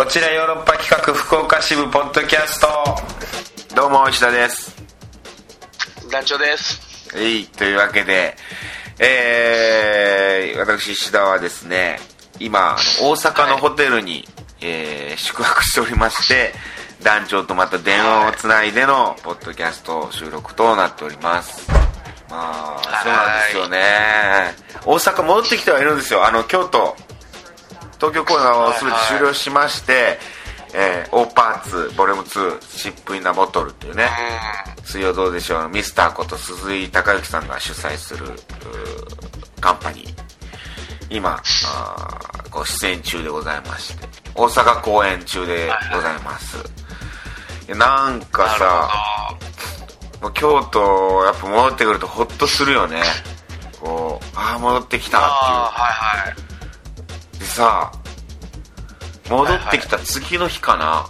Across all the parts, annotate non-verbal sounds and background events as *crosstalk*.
こちらヨーロッパ企画福岡支部ポッドキャスト。どうも石田です。団長です。えいというわけでえー、私石田はですね今大阪のホテルに、えー宿泊しておりまして団長とまた電話をつないでのポッドキャスト収録となっております。まあそうなんですよね。大阪戻ってきてはいるんですよ。あの京都東京公演が全て終了しまして、えー、オーパーツボリューム2シップインナボトルっていうね、水曜どうでしょうのミスターこと鈴井孝之さんが主催するカンパニー。今あーこう出演中でございまして大阪公演中でございます、い。やなんかさもう京都やっぱ戻ってくるとホッとするよね。こうああ戻ってきたっていう。はいはいでさ戻ってきた次の日かな、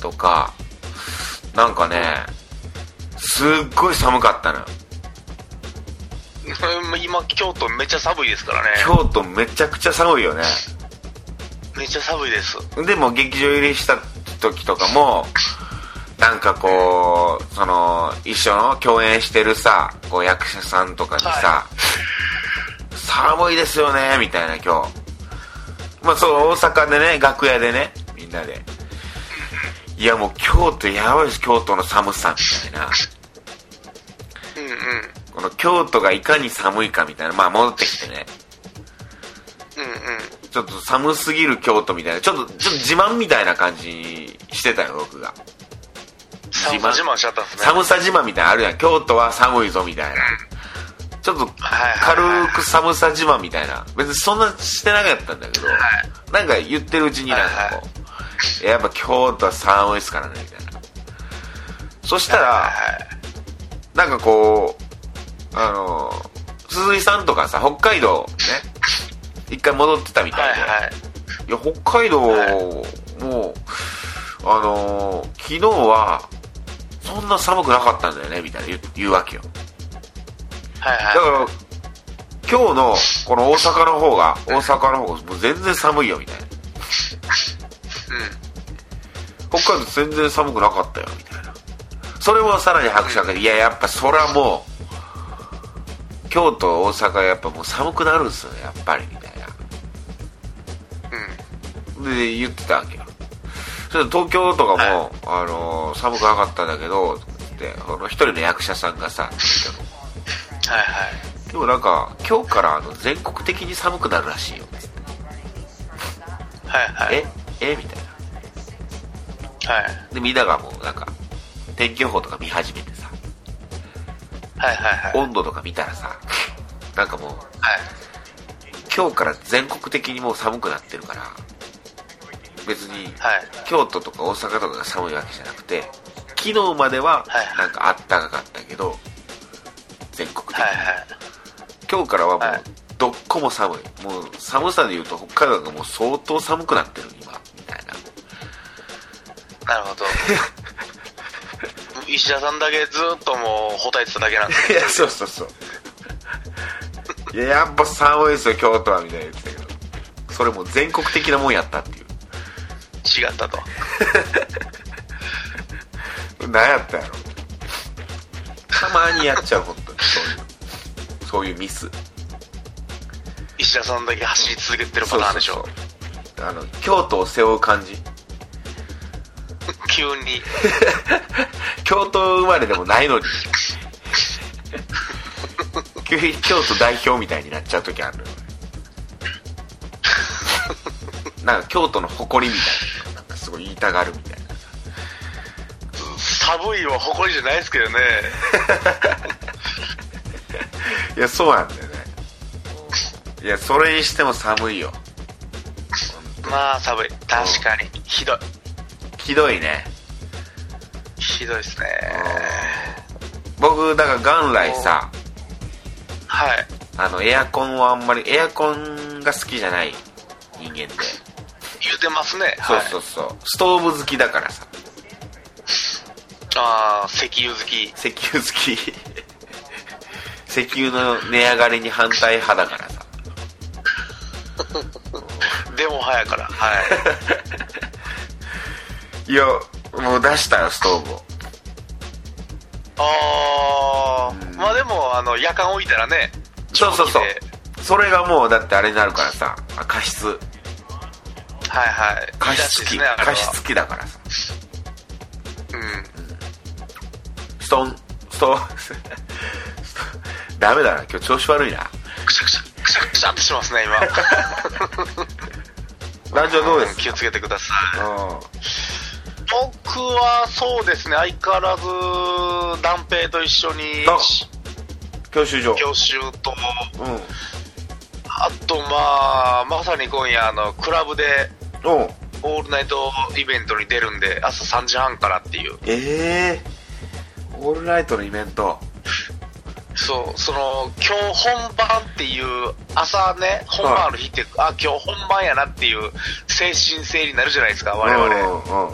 とかなんかねすっごい寒かったのよ。う *laughs* ん今京都めっちゃ寒いですからね。京都めちゃくちゃ寒いよね。めっちゃ寒いです。でも劇場入りした時とかもなんかこうその一緒の共演してるさこう役者さんとかにさ、は寒いですよねみたいな今日まあそう大阪でね楽屋でねみんなで。いやもう京都やばいです京都の寒さみたいな。うんうん。この京都がいかに寒いかみたいな。まあ戻ってきてね。うんうん。ちょっと寒すぎる京都みたいな。ちょっとちょっと自慢みたいな感じしてたよ僕が。寒さ自慢しちゃったんですね。寒さ自慢みたいなのあるやん。京都は寒いぞみたいなちょっと軽く寒さ自慢みたいな。別にそんなしてなかったんだけど、なんか言ってるうちになんかこう、やっぱ京都は寒いっすからねみたいな。そしたらはいなんかこうあの鈴井さんとかさ北海道ね一回戻ってたみたいで、はいはい。いや北海道も、あのー昨日はそんな寒くなかったんだよねみたいな言うわけよはいはい。だから今日のこの大阪の方が大阪の方がもう全然寒いよみたいな。北海道全然寒くなかったよみたいな。それもさらに拍手がかけていややっぱそれはもう京都大阪やっぱもう寒くなるんですよねやっぱりみたいな。うん。うんで言ってたわけよ。それで東京とかも、あのー寒くなかったんだけどってこの一人の役者さんがさはいはい。でもなんか今日からあの全国的に寒くなるらしいよ。つってはいはい。え？え？みたいな。はい。でみんながもうなんか天気予報とか見始めてさ。はいはいはい。温度とか見たらさなんかもうはい。今日から全国的にもう寒くなってるから別にはい。京都とか大阪とかが寒いわけじゃなくて昨日までははい。なんかあったかかったけど全国的に、はいはい。今日からはもはい。うどっこも寒い。もう寒さでいうと北海道がもう相当寒くなってる今。みたいな。なるほど。*laughs* 石田さんだけずっともうほたえてただけなんですいやそうそうそう。いややっぱ寒いですよ京都はみたいな言ってたけど。それもう全国的なもんやったっていう。違ったと。*laughs* 何やったやろ。たまにやっちゃう本当にそういうそういうミス。石田さんだけ走り続けてるパターンでしょ？あの京都を背負う感じ。急に。*laughs* 京都生まれでもないのに。急に京都代表みたいになっちゃう時あるなんか京都の誇りみたいな。なんかすごい言いたがるみたいな。寒いは誇りじゃないですけどね *laughs* いやそうなんだよね。いやそれにしても寒いよ。まあ寒い。確かに。ひどい。ひどいね。ひどいですね。僕だから元来さはい。あのエアコンはあんまりエアコンが好きじゃない人間で言うてますね。そうそうそう、ストーブ好きだからさ。ああ石油好き。石油好き石油の値上がりに反対派だからさ。*laughs* でも早から。はい。*laughs* いやもう出したよストーブを。あー、まあでも、あの、夜間置いたらね、そうそうそう。それがもうだってあれになるからさあ加湿。はいはい。加湿器。ね、加湿器だからさ。うん。ストンストンダメだな。今日調子悪いな。くしゃくしゃ、くしゃくしゃってしますね、今。*laughs* 団長どうです？ん気をつけてください。う僕はそうですね、相変わらず、断平と一緒に、教習所。教習と、うん。あとまあ、まさに今夜、あの、クラブで、う。んオールナイトイベントに出るんで、朝3時半からっていう。ええオールナイトのイベントそう、その、今日本番っていう、朝ね、本番の日って、あ、今日本番やなっていう精神性になるじゃないですか、我々、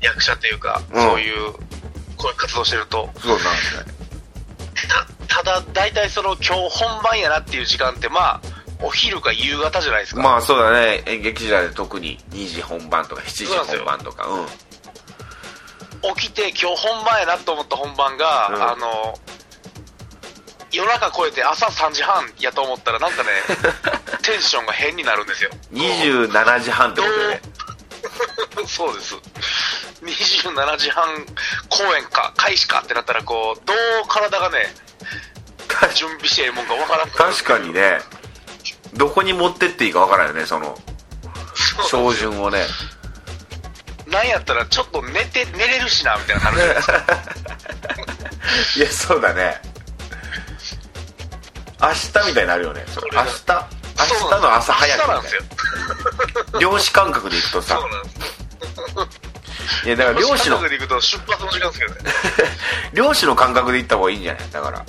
役者っていうか、うん。そういう、こういう活動してると。そうなんですねた、ただ、大体その、今日本番やなっていう時間って、まあ、お昼か夕方じゃないですか。まあそうだね。演劇時代で特に2時本番とか7時本番とか。うん。起きて今日本番やなと思った本番が、うん。あの、夜中超えて朝3時半やと思ったらなんかね、*laughs* テンションが変になるんですよ。27時半ってことでね。*laughs* そうです。27時半公演か、開始かってなったら、こう、どう体がね、準備してええもんかわからん。確かにね。どこに持ってっていいかわからんよねその照準をね。なんやったら、ちょっと寝て、寝れるしな、みたいな感じ。ですか。いやそうだね明日みたいになるよね。それ明日。明日の朝早く。みたいな。漁師感覚で行くとさ。いやだから漁師の家族で行くと出発の時間ですけどね。*laughs* 漁師の感覚で行った方がいいんじゃない？だから。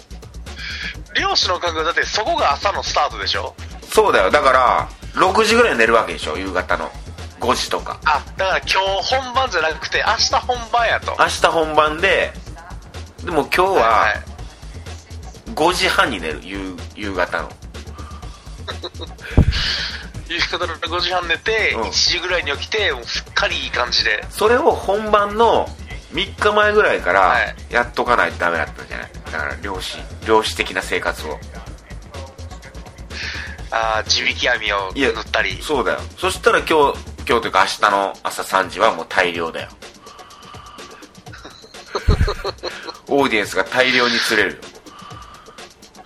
漁師の感覚だってそこが朝のスタートでしょ？そうだよ。だから6時ぐらいに寝るわけでしょ？夕方の。5時とか。あ、だから今日本番じゃなくて明日本番やと。明日本番ででも今日は5時半に寝る夕夕方の。*laughs* 夕方の5時半寝て、うん。1時ぐらいに起きて、もうすっかりいい感じで。それを本番の3日前ぐらいからはい。やっとかないとダメだったんじゃない？だから漁師漁師的な生活を。あー地引き網をいや塗ったり。そうだよ。そしたら今日今日というか明日の朝3時はもう大量だよ。*laughs* オーディエンスが大量に釣れる。よ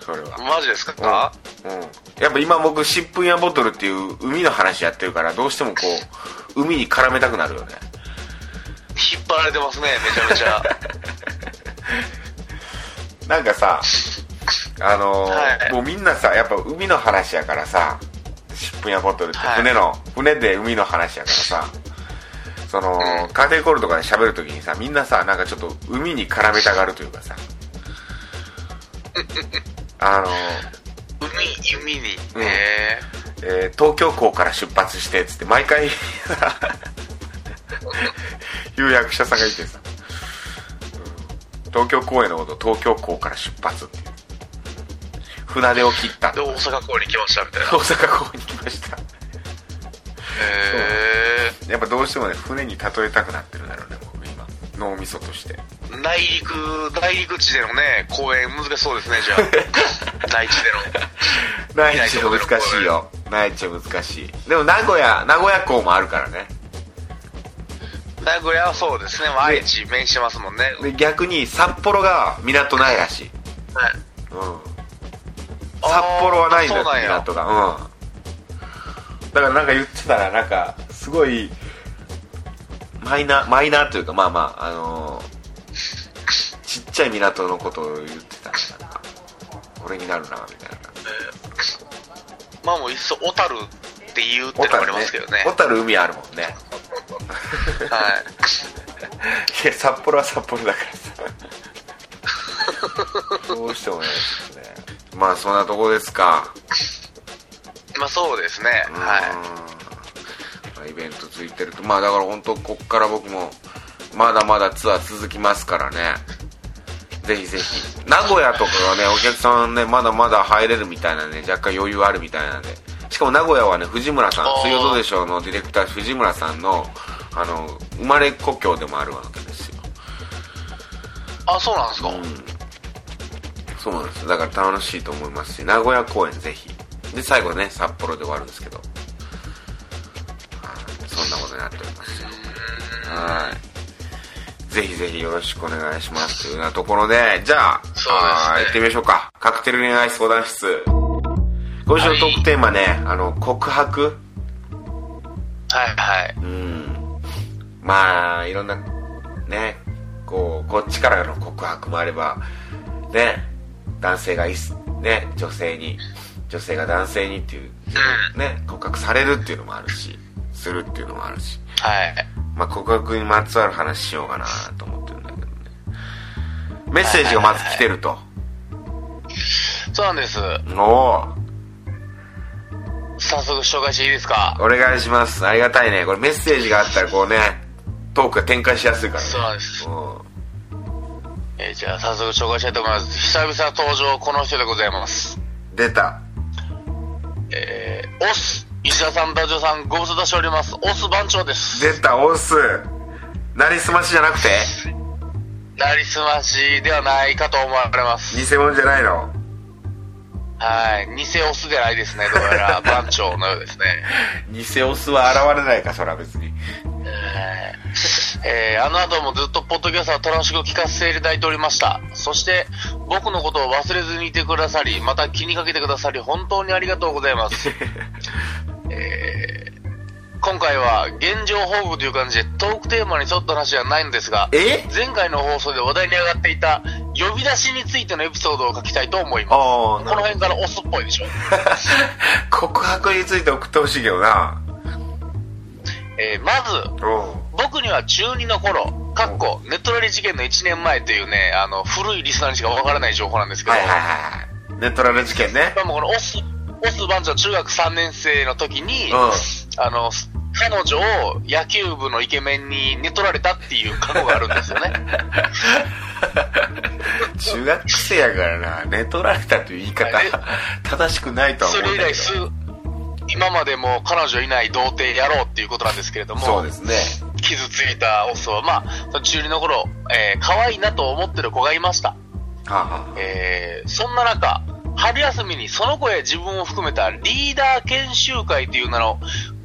それは。マジですか、うん、やっぱ今僕疾風やボトルっていう海の話やってるからどうしてもこう海に絡めたくなるよね。引っ張られてますね、めちゃめちゃ。*laughs* なんかさあのーはい。もうみんなさやっぱ海の話やからさ疾風やボトルってはい。船の、船で海の話やからさその、うん。カーテンコールとかで喋るときにさみんなさなんかちょっと海に絡めたがるというかさあのー海、海に。うん。へえー東京港から出発してっつって毎回 *laughs* 言う役者さんがいてさ、うん東京公演のこと東京港から出発っていう。船出を切った。ーで、大阪港に来ましたみたいな。大阪港に来ました。へやっぱどうしてもね船に例えたくなってるだろうね僕今。脳みそとして。ー内陸、内陸地でのね、公演難しそうですね、じゃあ。*laughs* 内地での。内地は難しいよ。内地は難しい。でも名古屋名古屋港もあるからね。名古屋はそうですね、まあ愛知面してますもんね。で逆に札幌が港ないらしい。はい。うん。札幌はないんだよ港が。うん。だからなんか言ってたらなんかすごいマイナーマイナーというかまあまああのーちっちゃい港のことを言ってた。なんかこれになるなみたいな。まあもういっそ小樽って言うってのもありますけどね。小樽海あるもんね。はい。*laughs* いや札幌は札幌だからさ。どうしてもね。まあそんなとこですか。まあそうですね。うん。はまあイベントついてると。まあだから本当こっから僕もまだまだツアー続きますからねぜひぜひ。名古屋とかがねお客さんねまだまだ入れるみたいなね若干余裕あるみたいなんで。しかも名古屋はね藤村さんあー「水曜どうでしょう」のディレクター藤村さんのあの生まれ故郷でもあるわけですよ。あそうなんですか、うん。そうなんですだから楽しいと思いますし名古屋公演ぜひ。で最後ね札幌で終わるんですけど。はい。そんなことになっておりますよ。はいぜひぜひよろしくお願いしますというようなところでじゃあそうですね。あー行ってみましょうか。カクテル恋愛相談室。今週のトークテーマね、あの告白？はいはい。うん。まあいろんなねこうこっちからの告白もあればね男性がいすね女性に女性が男性にっていうね告白されるっていうのもあるしするっていうのもあるし。はいまあ告白にまつわる話しようかなと思ってるんだけどね。メッセージがまず来てると。そうなんです。おお。早速紹介していいですか？お願いします。ありがたいね。これメッセージがあったらこうねトークが展開しやすいからね。そうなんです。うんえーじゃあ早速紹介したいと思います。久々登場この人でございます。出た。えー、オス石田さんダジョさんご無沙汰しております。オス番長です。出たオス。なりすましじゃなくて？なりすましではないかと思われます。偽物じゃないの？はい。偽オスではないですねどうやら。*laughs* 番長のようですね。偽オスは現れないかそら別に。えーあの後もずっとポッドキャストを楽しく聞かせていただいておりました。そして、僕のことを忘れずにいてくださり、また気にかけてくださり、本当にありがとうございます。*laughs* 回は現状報告という感じでトークテーマに沿った話ではないのですが、え？前回の放送で話題に上がっていた呼び出しについてのエピソードを書きたいと思います。あこあの辺からオスっぽいでしょ。*laughs* 告白について送ってほしいけどな。えーまず、僕には中2の頃、かっこ、ネットラリ事件の1年前というね、あの、古いリスナーにしかわからない情報なんですけど、はいはいはいネットラル事件ね。まあもうこのオス、オス番長中学3年生の時に、うあの、彼女を野球部のイケメンに寝取られたっていう過去があるんですよね。ん *laughs* 中学生やからな。寝取られたという言い方はい。正しくないとは思そうれ以んだけ来す、今までも彼女いない童貞やろうっていうことなんですけれどども、そうですね。傷ついたオスは、まあ、中2の頃、えー可愛いなと思ってる子がいました。はあはあえーそんな中、春休みにその子や自分を含めたリーダー研修会という名の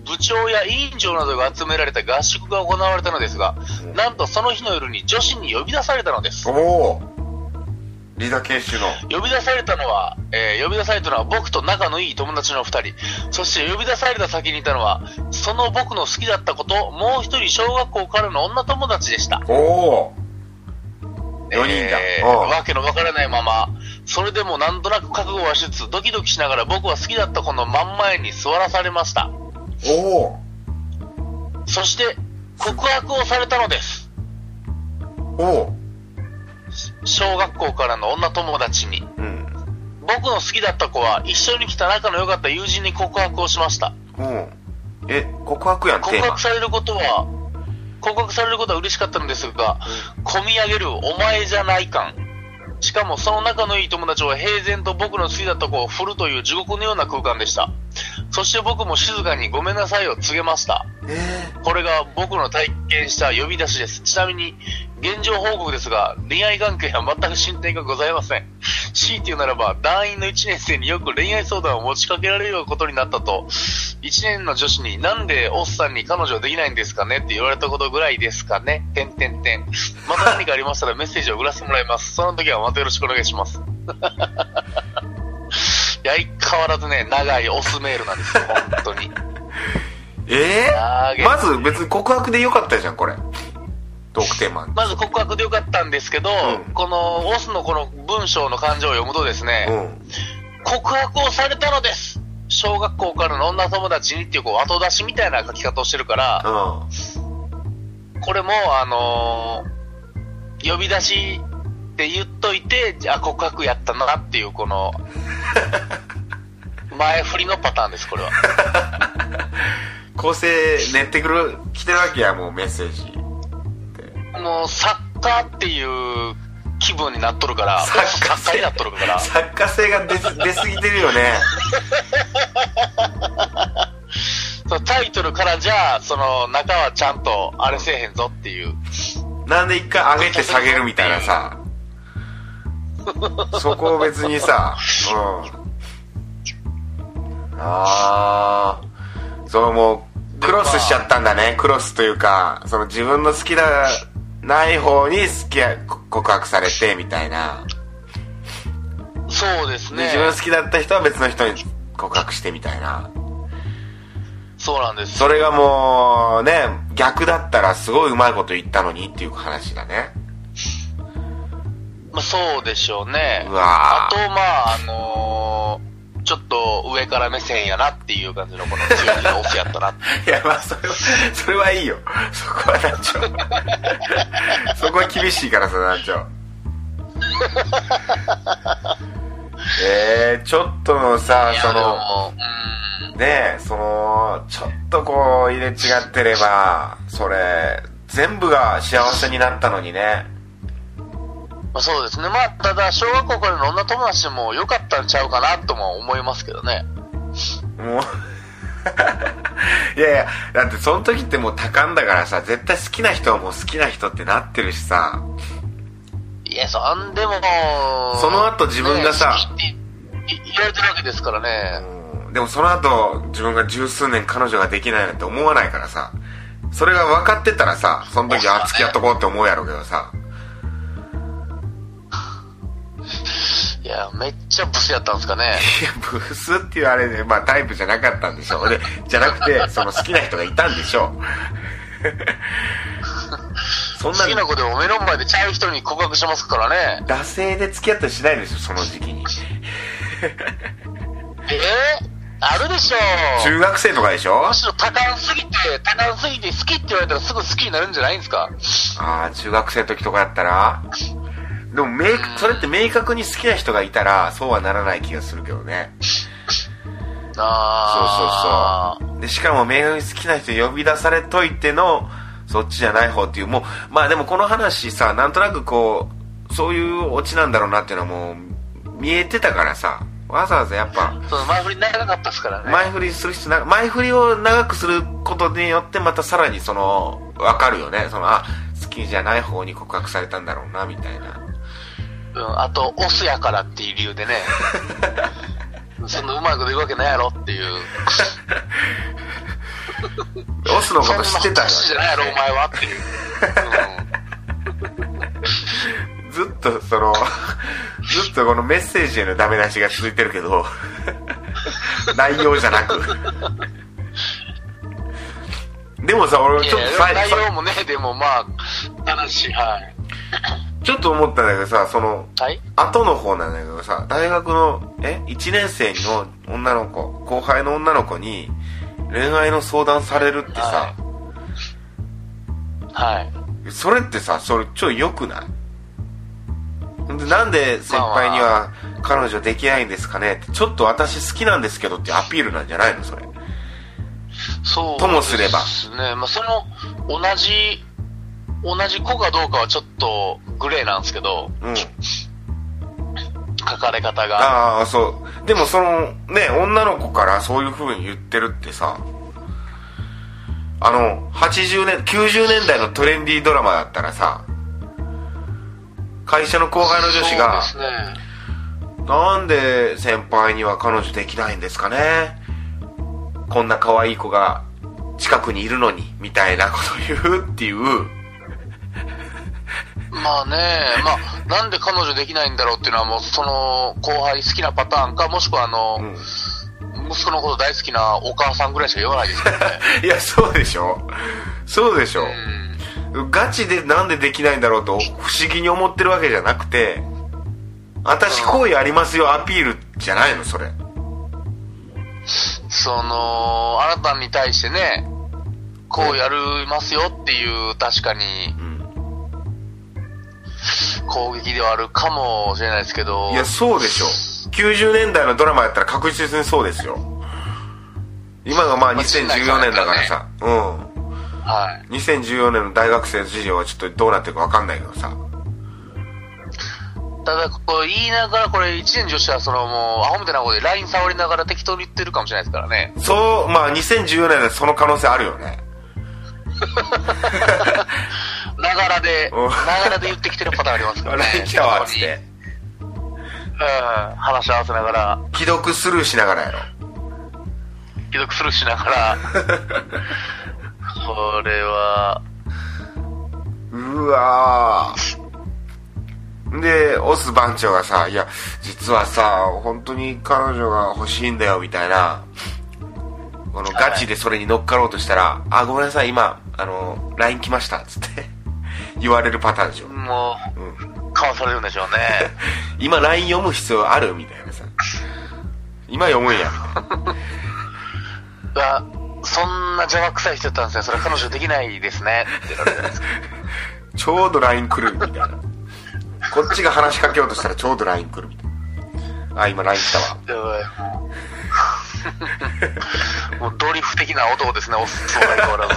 部長や委員長などが集められた合宿が行われたのですが、なんとその日の夜に女子に呼び出されたのです。おおリーダー研修の呼び出されたのは、えー呼び出されたのは僕と仲のいい友達の二人。そして呼び出された先にいたのは、その僕の好きだった子と、もう一人小学校からの女友達でした。おお4人だえーわけのわからないまま、それでもなんとなく覚悟はしつつ、ドキドキしながら僕は好きだった子の真ん前に座らされました。おおそして、告白をされたのです。おお小学校からの女友達に。うん僕の好きだった子は一緒に来た仲の良かった友人に告白をしました。うんえ告白やん告白されることは、告白されることは嬉しかったのですが、込み上げるお前じゃない感。しかもその仲のいい友達は平然と僕の好きだった子を振るという地獄のような空間でした。そして僕も静かにごめんなさいを告げました。えこれが僕の体験した呼び出しです。ちなみに、現状報告ですが、恋愛関係は全く進展がございません。強いて言うならば、団員の1年生によく恋愛相談を持ちかけられることになったと、1年の女子になんでおっさんに彼女できないんですかね？って言われたことぐらいですかね？てんてんてん。また何かありましたら *laughs* メッセージを送らせてもらいます。その時はまたよろしくお願いします。*laughs* いや、相変わらずね、長いオスメールなんですよ、本当に。*laughs* えー、まず別に告白でよかったじゃんこれトークテーマまず告白でよかったんですけど、うん。このオスのこの文章の感情を読むとですね、うん。告白をされたのです。小学校からの女友達にっていうこう後出しみたいな書き方をしてるから、うん。これもあのー呼び出しって言っといて、じゃあ告白やったなっていうこの、*laughs* 前振りのパターンです、これは。*laughs* 構成練ってくる来てるわけやもうメッセージもう作家っていう気分になっとるから、作家作家になっとるから、作家性が出す出すぎてるよね *laughs* タイトルからじゃあ、その中はちゃんとあれせえへんぞっていう。なんで一回上げて下げるみたいなさ、*laughs* そこを別にさ、うん。あー、そのもう、クロスしちゃったんだね。クロスというか、その自分の好きな、ない方に好きや、告白されて、みたいな。そうですね。で自分好きだった人は別の人に告白してみたいな。そうなんです。それがもう、ね、逆だったらすごいうまいこと言ったのにっていう話だね。まあ、そうでしょうね。うわーあと、まあ、あのーちょっと上から目線やなっていう感じのこの強気のオスやったなって。*laughs* いや、まあ、それは、それはいいよ。そこは団長。そこは厳しいからさ、団長。えー、ちょっとのさその、ねえ、その、ちょっとこう、入れ違ってれば、それ、全部が幸せになったのにね。まあ、そうですね。まあ、ただ、小学校からの女友達でも良かったんちゃうかなとも思いますけどね。もう *laughs* いやいやだってその時ってもう多感だからさ絶対好きな人はもう好きな人ってなってるしさいや、そんでも、その後自分がさね言われてるわけですからね。うんでもその後自分が十数年彼女ができないなんて思わないからさそれが分かってたらさその時あ付き合っとこうって思うやろうけどさいや、めっちゃブスやったんですかね。いやブスっていうあれで、まあ、タイプじゃなかったんでしょう。でじゃなくてその好きな人がいたんでしょう。*laughs* そんな好きな子でも目の前でちゃう人に告白しますからね。惰性で付き合ったりしないでしょその時期に。*laughs* えー、あるでしょ。中学生とかでしょ？むしろ多感すぎて、多感すぎて好きって言われたらすぐ好きになるんじゃないんですか？ああ中学生の時とかやったらでも明それって明確に好きな人がいたらそうはならない気がするけどね。あそうそうそう。でしかも明確に好きな人呼び出されといてのそっちじゃない方っていうもうまあでもこの話さなんとなくこうそういうオチなんだろうなっていうのはもう見えてたからさわざわざやっぱその前振り長かったですからね。前振りする必要な前振りを長くすることによってまたさらにその分かるよね。そのあ好きじゃない方に告白されたんだろうなみたいなうん、あと、オスやからっていう理由でね。*laughs* そんなうまいこと言うわけないやろっていう。*laughs* オスのこと知ってたよ、じゃないやろ、お前はっていう。ずっとそのずっとこのメッセージへのダメ出しが続いてるけど *laughs* 内容じゃなくでもさ俺ちょっやとさ内容もね、でもまあ、話、はい。ちょっと思ったんだけどさそのはい。後の方なんだけどさ大学のえ1年生の女の子後輩の女の子に恋愛の相談されるってさ、はい。それってさそれちょい良くない？でなんで先輩には彼女できないんですかね？ってちょっと私好きなんですけどってアピールなんじゃないの？それ。そう。ともすれば。ね。まあ、その、同じ、同じ子かどうかはちょっとグレーなんですけど、うん。書かれ方が。ああそう。でもそのね女の子からそういう風に言ってるってさ。あの80年90年代のトレンディードラマだったらさ会社の後輩の女子がね。なんで先輩には彼女できないんですかね？こんな可愛い子が近くにいるのにみたいなこと言うっていうまあね、まあ、なんで彼女できないんだろうっていうのはもう、その、後輩好きなパターンか、もしくはあの、息子のこと大好きなお母さんぐらいしか言わないですけどね。*laughs* いやそうでしょ。そうでしょ、うん。ガチでなんでできないんだろうと不思議に思ってるわけじゃなくて私好意ありますよアピールじゃないのそれ。その、あなたに対してね、こうやりますよっていう、確かに。うん攻撃ではあるかもしれないですけど、いやそうでしょ90年代のドラマやったら確実にそうですよ。今がまあまあ2014年だからさ。うん。はい。2014年の大学生事情はちょっとどうなってるか分かんないけどさ。ただ、こう言いながら、これ、一年女子は、そのもう、アホみたいなことで LINE 触りながら適当に言ってるかもしれないですからね。そう、まあ2014年でその可能性あるよね。*laughs* ながらで、うん。ながらで言ってきてるパターンありますからね。*laughs* LINE 来たわ、つって。うん、話し合わせながら、既読スルーしながらやろ。既読するしながら、*laughs* これは、うわー。で、オス番長がさ、いや、実はさ、本当に彼女が欲しいんだよ、みたいな、このガチでそれに乗っかろうとしたら、あ、ごめんなさい、今、あの、LINE 来ました、つって、言われるパターンでしょ。もうん。う、かわされるんでしょうね。*laughs* 今 LINE 読む必要あるみたいなさ。今読むんや、みたいな。いや、そんな邪魔くさい人だったんですね。それは彼女できないですね。って言われてるんですちょうど LINE 来る、みたいな。こっちが話しかけようとしたらちょうど LINE 来る、みたいな。あ、今 LINE 来たわ。やばい。*laughs* もうドリフ的な男ですね、おっそう相変わらず。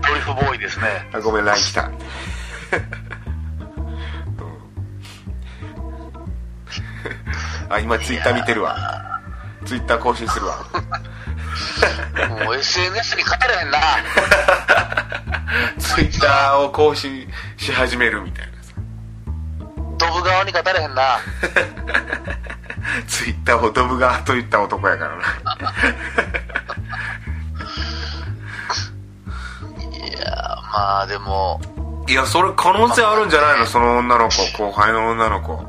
ドリフボーイですね。あ、ごめん、LINE 来た。うんあ、今ツイッター見てるわ。ツイッター更新するわ。もう SNS に勝たれへんな。ツイッターを更新し始めるみたいなさ。ドブ側に勝たれへんな。ツイッターをドブ側と言った男やからな。いやまあでも、いや、それ可能性あるんじゃないの？その女の子、後輩の女の子。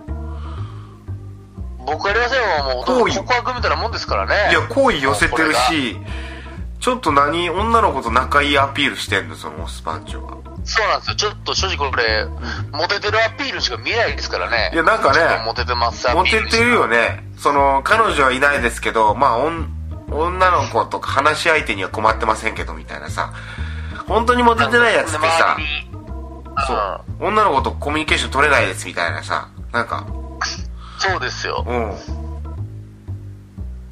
僕やりませんよ、もう、告白みたいなもんですからね。いや、好意寄せてるし、ちょっと何、女の子と仲いいアピールしてんの、そのオスパンチョは。がそうなんですよ。ちょっと正直これ、モテてるアピールしか見えないですからね。いやなんかねモテてますアピーモルテてるよね。その、彼女はいないですけど、まあ、女の子とか話し相手には困ってませんけど、みたいなさ。本当にモテてないやつってさそう、女の子とコミュニケーション取れないです、みたいなさ。なんか、そうですよ。うん。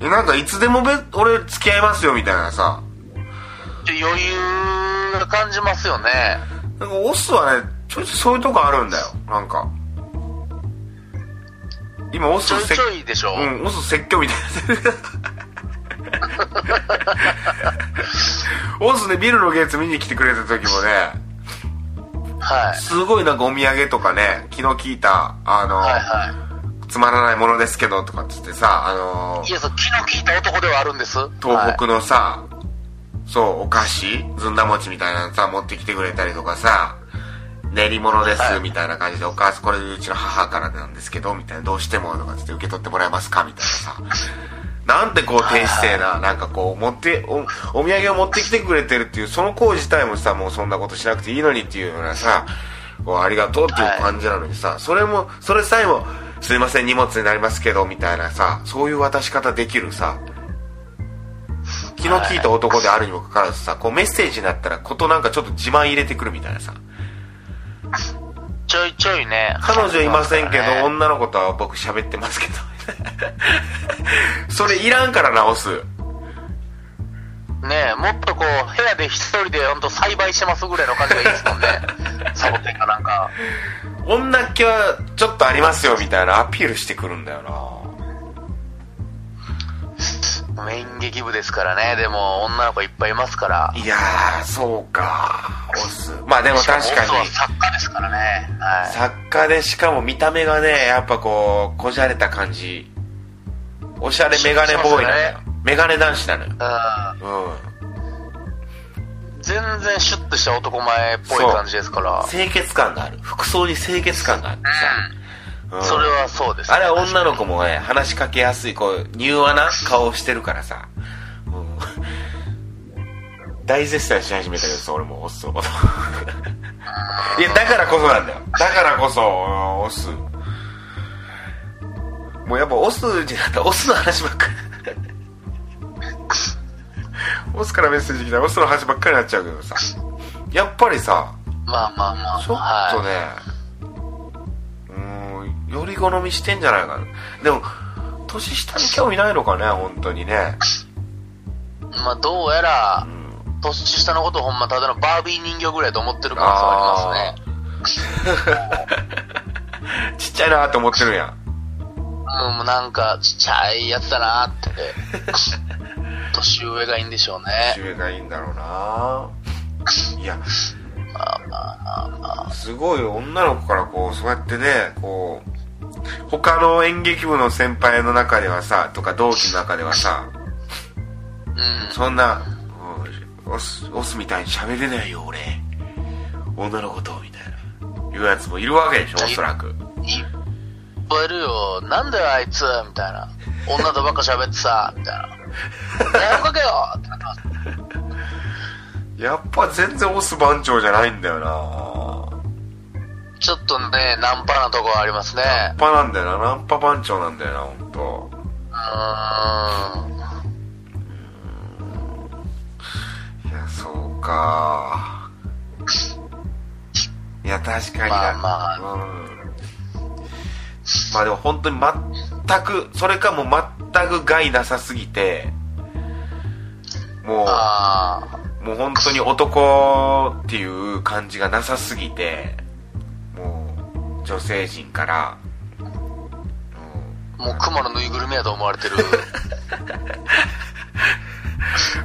え、なんかいつでもべ、俺付き合いますよ、みたいなさ。余裕が感じますよね。なんかオスはね、ちょいちょいそういうとこあるんだよ。なんか。今オス説ちょいちょいでしょ？うん、オス説教みたいな。オスね、ビルのゲーツ見に来てくれた時もね、はい。すごいなんかお土産とかね、気の利いた、あの、はいはつまらないものですけどとかっつってさ、あのい。いや、そう、気の利いた男ではあるんです。東北のさ、そう、お菓子？ずんだ餅みたいなのさ、持ってきてくれたりとかさ、練り物です、はい。みたいな感じで、お母さん、これうちの母からなんですけど、みたいな、どうしても、とかつって受け取ってもらえますか？みたいなさ。なんてこう、低姿勢な、なんかこう、持って、お、お土産を持ってきてくれてるっていう、その行為自体もさ、もうそんなことしなくていいのにっていうようなさ、こう、ありがとうっていう感じなのにさ、それも、それさえも、すいません、荷物になりますけど、みたいなさ、そういう渡し方できるさ、気の利いた男であるにもかかわらずさ、こうメッセージになったら、ことなんかちょっと自慢入れてくるみたいなさ。ちょいちょいね。彼女いませんけど、ね女の子とは僕喋ってますけど。*laughs* それいらんから直す。ねもっとこう、部屋で一人で本当栽培してますぐらいの感じがいいですもんね。*laughs* サボテンかなんか。女っ気はちょっとありますよみたいなアピールしてくるんだよ演劇部ですからね。でも、女の子いっぱいいますから。な。いやー、そうか。オス。まあでも確かに。作家ですからね。はい。作家でしかも見た目がね、やっぱこう、こじゃれた感じ。おしゃれメガネボーイなのよ。メガネ男子なのよ。うんうん。全然シュッとした男前っぽい感じですから。清潔感がある。服装に清潔感があってさ。うんそれはそうです、あれは女の子もね、話しかけやすい、こう、柔和な顔をしてるからさ。うん大絶賛し始めたけどさ、俺もオスのこと。*laughs* いや、だからこそなんだよ。だからこそ、うんオス。もうやっぱオスになったらオスの話ばっかり。オスからメッセージ来たらオスの話ばっかりになっちゃうけどさ。やっぱりさ、まあまあまあ。ちょっとはいね、うーん、より好みしてんじゃないかな。でも、年下に興味ないのかね、本当にね。まあどうやらう、ん。年下のことほんまただのバービー人形ぐらいと思ってる可能性はありますね。*laughs* ちっちゃいなって思ってるやん。うん、もうなんか、ちっちゃいやつだなって。*laughs* 年上がいいんでしょうね。年上がいいんだろうないや、すごい女の子からこう、そうやってね、こう、他の演劇部の先輩の中ではさ、とか同期の中ではさ、うん。そんな、おオス、オスみたいに喋れないよ、俺。女の子と、みたいな。いうやつもいるわけでしょ、おそらく。いっぱいいるよ。なんだよ、あいつみたいな。女とばっか喋ってさ、みたいな。電話かけよってなってます。やっぱ全然オス番長じゃないんだよなちょっとね、ナンパなとこありますね。ナンパなんだよな、ナンパ番長なんだよな、ほんと。うーん。いや、そうか。いや、確かにな。まあまあうん。まあでも本当に全く、それかもう全く害なさすぎて、もあう、もう本当に男っていう感じがなさすぎて、女性陣から、もう熊のぬいぐるみやと思われてる。*laughs*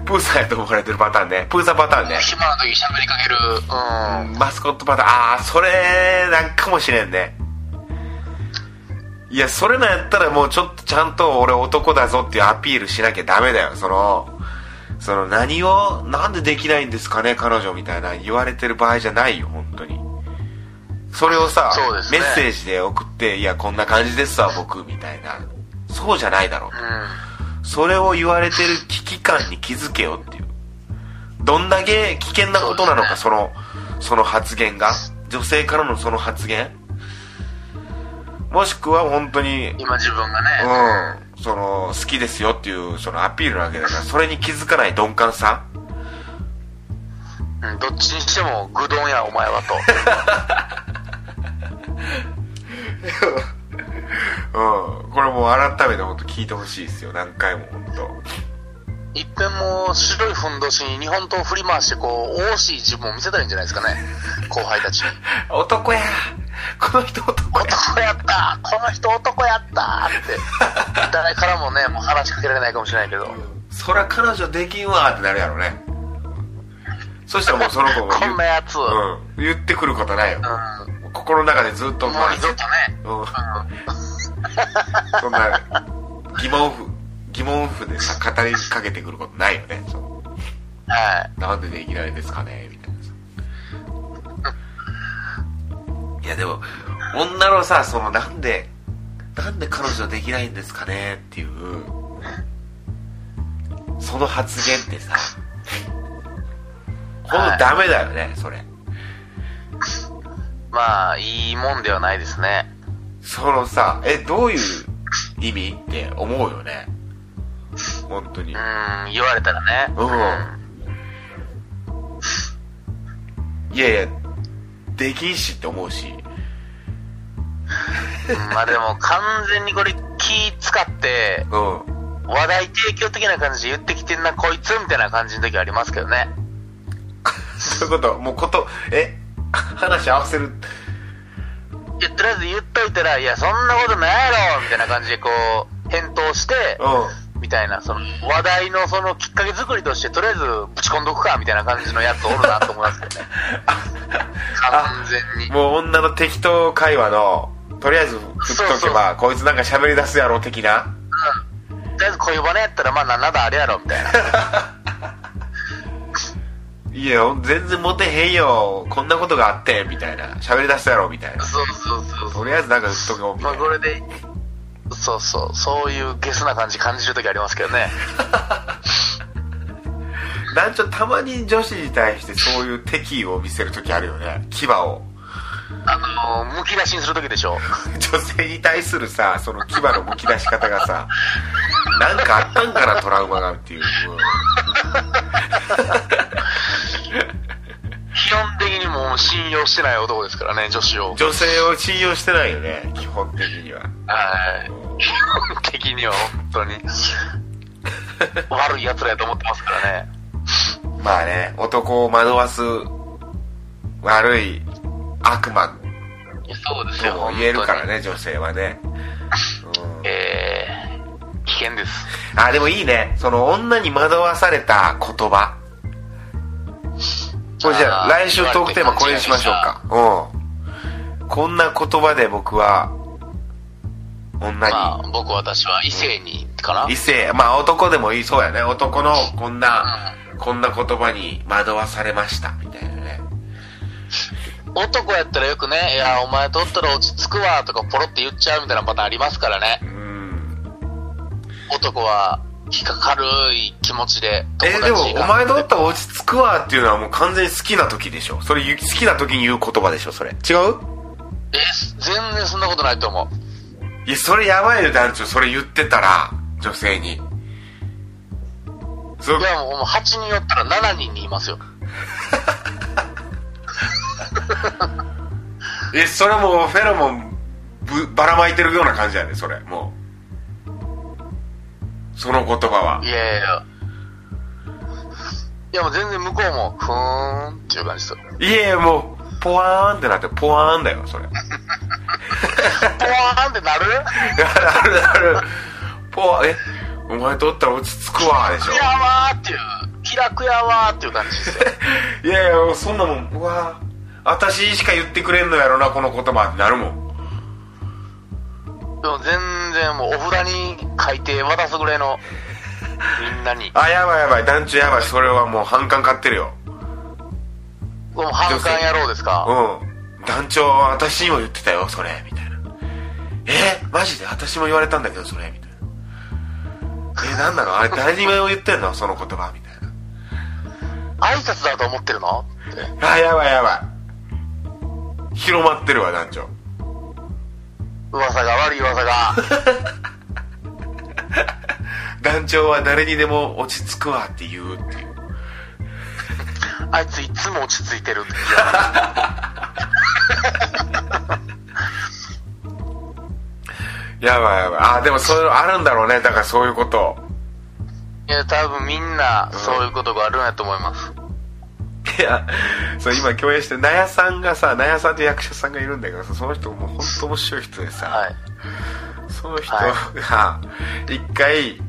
プーさんやと思われてるパターンね。プーさんパターンね。暇な時喋りかける。うん。マスコットパターン、ああ、それ、なんかもしれんね。いや、それなんやったらもうちょっとちゃんと俺男だぞっていうアピールしなきゃダメだよ。その、その何を、なんでできないんですかね、彼女みたいな言われてる場合じゃないよ、本当に。それをさ、ねメッセージで送って、いや、こんな感じですわ、僕、みたいな。そうじゃないだろう。うん。それを言われてる危機感に気づけよっていう。どんだけ危険なことなのか、その、その発言が。女性からのその発言もしくは本当に、うん、今自分がね。その、好きですよっていう、そのアピールなわけだから、それに気づかない鈍感さうん、どっちにしても、ぐどんや、お前はと。*laughs* *laughs* うん。これもう改めて本当聞いてほしいですよ。何回も本当。いっぺんもう白いふんどしに日本刀を振り回してこう、惜しい自分を見せたらいいんじゃないですかね。後輩たちに。*laughs* 男やこの人男や男やったこの人男やったって。誰からもね、もう話しかけられないかもしれないけど。そら彼女できんわってなるやろね。そしたらもうその子も *laughs* こんなやつ。うん。うん、言ってくることないよ。も心の中でずっと、う二度とね。うん、そんな疑問符、疑問符でさ、語りかけてくることないよね。はい。なんでできないですかねみたいなさ。いやでも、女のさ、そのなんで、なんで彼女できないんですかねっていう、その発言ってさ、ほんとダメだよね、それ。まあ、いいもんではないですね。そのさ、え、どういう意味って思うよね。本当にう。ん、言われたらね。いやいや、できんしって思うし。うんまあでも、完全にこれ気使って、うん。話題提供的な感じで言ってきてんな、こいつみたいな感じの時ありますけどね。*laughs* そういうこと、もうこと、え、*laughs* 話合わせる。いや、とりあえず言っといたら、いや、そんなことないやろみたいな感じでこう、返答して、うん。みたいな、その、話題のそのきっかけ作りとして、とりあえずぶち込んどくか、みたいな感じのやつおるなと思いますけどね。*laughs* 完全に。もう女の適当会話の、とりあえず振っとけば、こいつなんか喋り出すやろ、的な。うん。とりあえず恋バネやったら、まあ、なんだあれやろ、みたいな。*laughs* いや、全然モテへんよ。こんなことがあって、みたいな。喋り出すやろ、みたいな。そうそうそう。とりあえずなんか振っとけよ、みまあ、たいな。これで、そうそう、そういうゲスな感じ感じる時ありますけどね。団長、たまに女子に対してそういう敵意を見せる時あるよね。牙を。あのー、むき出しにする時でしょ。*laughs* 女性に対するさ、その牙の剥き出し方がさ、なんかあったんかな、トラウマがっていう。基 *laughs* 本的にもう信用してない男ですからね、女子を。女性を信用してないよね、基本的には。はい。基本的には本当に、悪い奴らやと思ってますからね。まあね、男を惑わす悪い悪魔そうですよ。とも言えるから本ね、女性はね。うん。えー、危険です。あ、でもいいね。その女に惑わされた言葉。これじゃあ、来週トークテーマこれにしましょうか。うん。こんな言葉で僕は、女に、まあ、僕、私は異性に、かな異性、まあ男でもいいそうやね。男のこんな、こんな言葉に惑わされました、みたいなね。男やったらよくね、いや、お前とったら落ち着くわ、とかポロって言っちゃうみたいなパターンありますからねう。ん。男は、引っかかるい気持ちで、えーでも、おが前とったら落ち着くわっていうのはもう完全に好きな時でしょ？それ好きな時に言う言葉でしょ、それ。違う？え、全然そんなことないと思う。いや、それやばいよ、団長。それ言ってたら、女性に。そいや、もうもう8人おったら7人にいますよ。*laughs* え、それもうフェロモンぶばらまいてるような感じやね、それ。もう。その言葉は。いやいやいや。いや、もう全然向こうも、ふーんっていう感じですよ。いやいや、もう、ポワーンってなって、ポワーンだよ、それ。ポワーンってなる？*laughs* あるある。ポワえ、お前とおったら落ち着くわ、でしょい。やわーっていう、気楽やわーっていう感じですよ。*laughs* いやいや、そんなもん、うわ私しか言ってくれんのやろな、この言葉ってなるもん。でも全然もうお札に書いて渡すぐらいの、みんなに。あ、やばいやばい、団地やばい、それはもう反感買ってるよ。もう反感野郎ですか？うん。団長、私にも言ってたよ、それ、みたいな。えマジで？私も言われたんだけど、それ、みたいな。え、なんなの？あれ、誰にも言ってんの？その言葉、みたい挨拶だと思ってるの？って。な。あ、やばいやばい。広まってるわ、団長。噂が悪い噂が。*laughs* 団長は誰にでも落ち着くわって言うっていう。あいついつも落ち着いてるって。*laughs* やばいやばい。あ、でもそういうのあるんだろうね。だからそういうこと。いや、多分みんな、そういうことがあるんやと思います。いや、そう今共演して、納屋さんがさ、納屋さんって役者さんがいるんだけどさ、その人もう本当面白い人でさ、はい。その人はが、*laughs* 一回、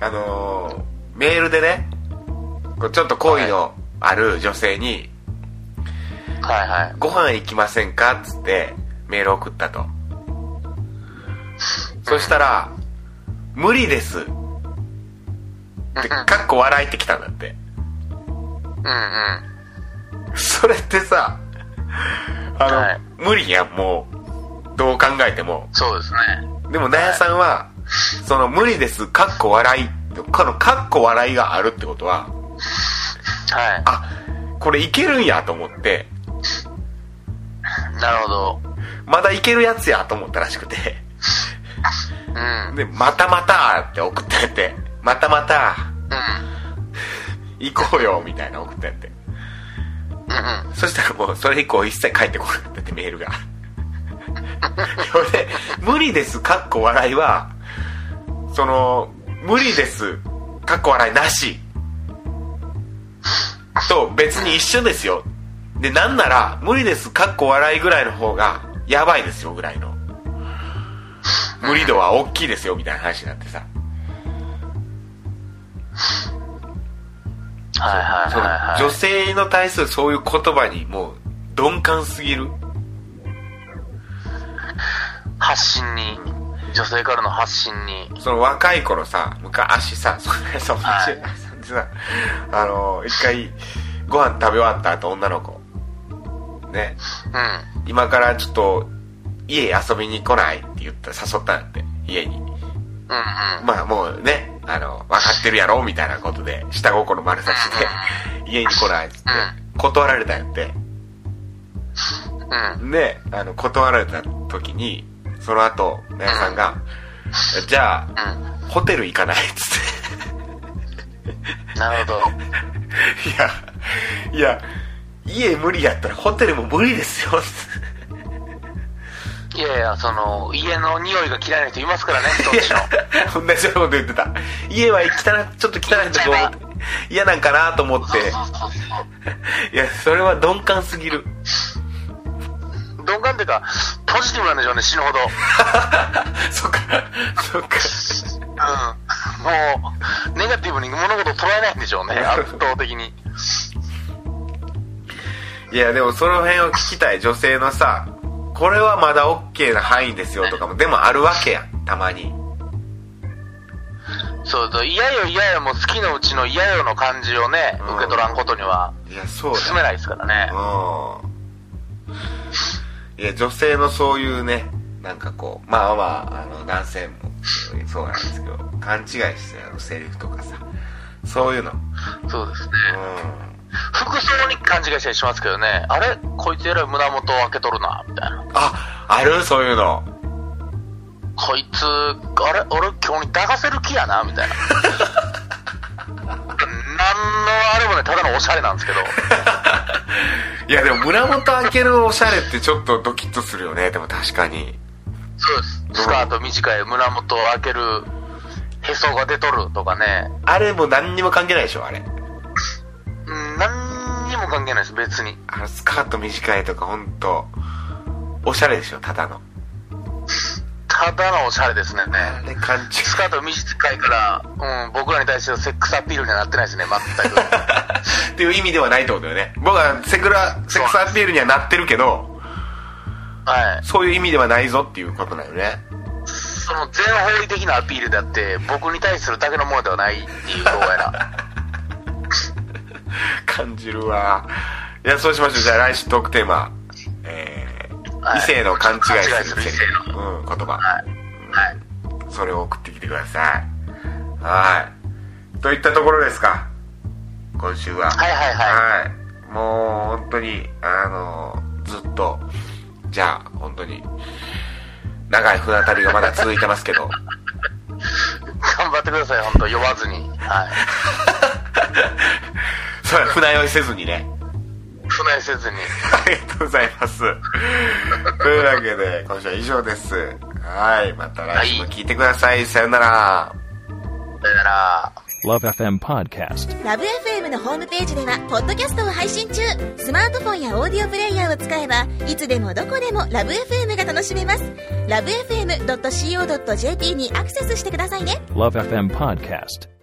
あのーメールでね、ちょっと好意のある女性に、はいはい。ご飯行きませんかっつってメール送ったと。そしたら、無理です。って、かっこ笑いってきたんだって。うんうん。それってさ、あの、はい無理やん、もう。どう考えても。そうですね。でも、納屋さんは、その、無理です、かっこ笑い。この、かっこ笑いがあるってことは、はい。あ、これいけるんやと思って、なるほど。まだいけるやつやと思ったらしくて、うん。で、またまたって送ってって、またまた、うん。行こうよ、みたいな送ってって。うんうん。そしたらもう、それ以降一切返ってこなかったってメールが。そ *laughs* れで、無理です、かっこ笑いは、その、無理です、かっこ笑いなし。と別に一緒ですよ。で、なんなら、無理です、かっこ笑いぐらいの方が、やばいですよ、ぐらいの。無理度は大きいですよ、みたいな話になってさ。女性の対するそういう言葉にもう、鈍感すぎる。発信に、女性からの発信に。その若い頃さ、昔さ、それ、そのはいさ、あの、一回、ご飯食べ終わった後、女の子。ね、うん。今からちょっと、家遊びに来ない？って言った、誘ったんだって、家に。うんうん。まあもうね、あの、分かってるやろみたいなことで、下心丸さして、家に来ないっつって、断られたんやって。うん。で、あの、断られた時に、その後、なやさんが、じゃあ、うん。ホテル行かないっつって。なるほど。*laughs* いや、いや、家無理やったらホテルも無理ですよ。いやいや、その、家の匂いが嫌いな人いますからね、*laughs* どっちの。同じようなこと言ってた。家は汚い、ちょっと汚いとこ嫌なんかなと思って。いや、それは鈍感すぎる。鈍鈍感っていうか、ポジティブなんでしょうね、死ぬほど。*laughs* そっか、そっか。うん。もう、ネガティブに物事を捉えないんでしょうね、圧倒的に。いや、でもその辺を聞きたい女性のさ、これはまだ OK な範囲ですよとかも、でもあるわけやん、たまに。そうそう、嫌よ嫌よも好きのうちの嫌よの感じをね、うん受け取らんことには、いや、そうだ進めないですからね。うん。いや、女性のそういうね、なんかこう、まあまあ、あの、男性もそうなんですけど、勘違いしてるセリフとかさ、そういうの。そうですね。うん。服装に勘違いしたりしますけどね、あれ？こいつえらい胸元を開けとるな、みたいな。あ、ある？そういうの。こいつ、あれ？俺今日に抱かせる気やな、みたいな。*laughs* なんのあれもね、ただのおしゃれなんですけど。*laughs* いや、でも胸元開けるおしゃれってちょっとドキッとするよね、でも確かに。そうです。スカート短い胸元を開ける、へそが出とるとかね。あれも何にも関係ないでしょ、あれ。にも関係ないです、別に。あの、スカート短いとか、ほんと、おしゃれでしょ、ただの。ただのおしゃれですね。あれ、勘違い。スカート短いから、うん、僕らに対してのセックスアピールにはなってないですね、全く。*laughs* っていう意味ではないってことだよね。僕はセクラ、セックスアピールにはなってるけど、はい。そういう意味ではないぞっていうことだよね。その全方位的なアピールであって、僕に対するだけのものではないっていう、どうやら。*laughs* *laughs* 感じるわ。いや、そうしましょう。じゃあ来週トークテーマ。えー、はい異性の勘違いする勘違いする異性のうん、言葉。はい。はい。それを送ってきてください。はい。といったところですか。今週は。はいはいはいはい。もう、本当に、あの、ずっと、じゃあ、本当に、長い船旅がまだ続いてますけど、*laughs* 頑張ってください、本当酔わずに。はい。*laughs* それは船酔いせずにね。船酔せずに。ありがとうございます。*laughs* というわけで、今週は以上です。はい。また来週も聞いてください。さよなら。さよなら。Love FM Podcast. ラブ f m のホームページではポッドキャストを配信中スマートフォンやオーディオプレイヤーを使えばいつでもどこでもラブ f m が楽しめますラブ FM.co.jp にアクセスしてくださいね Love FM Podcast.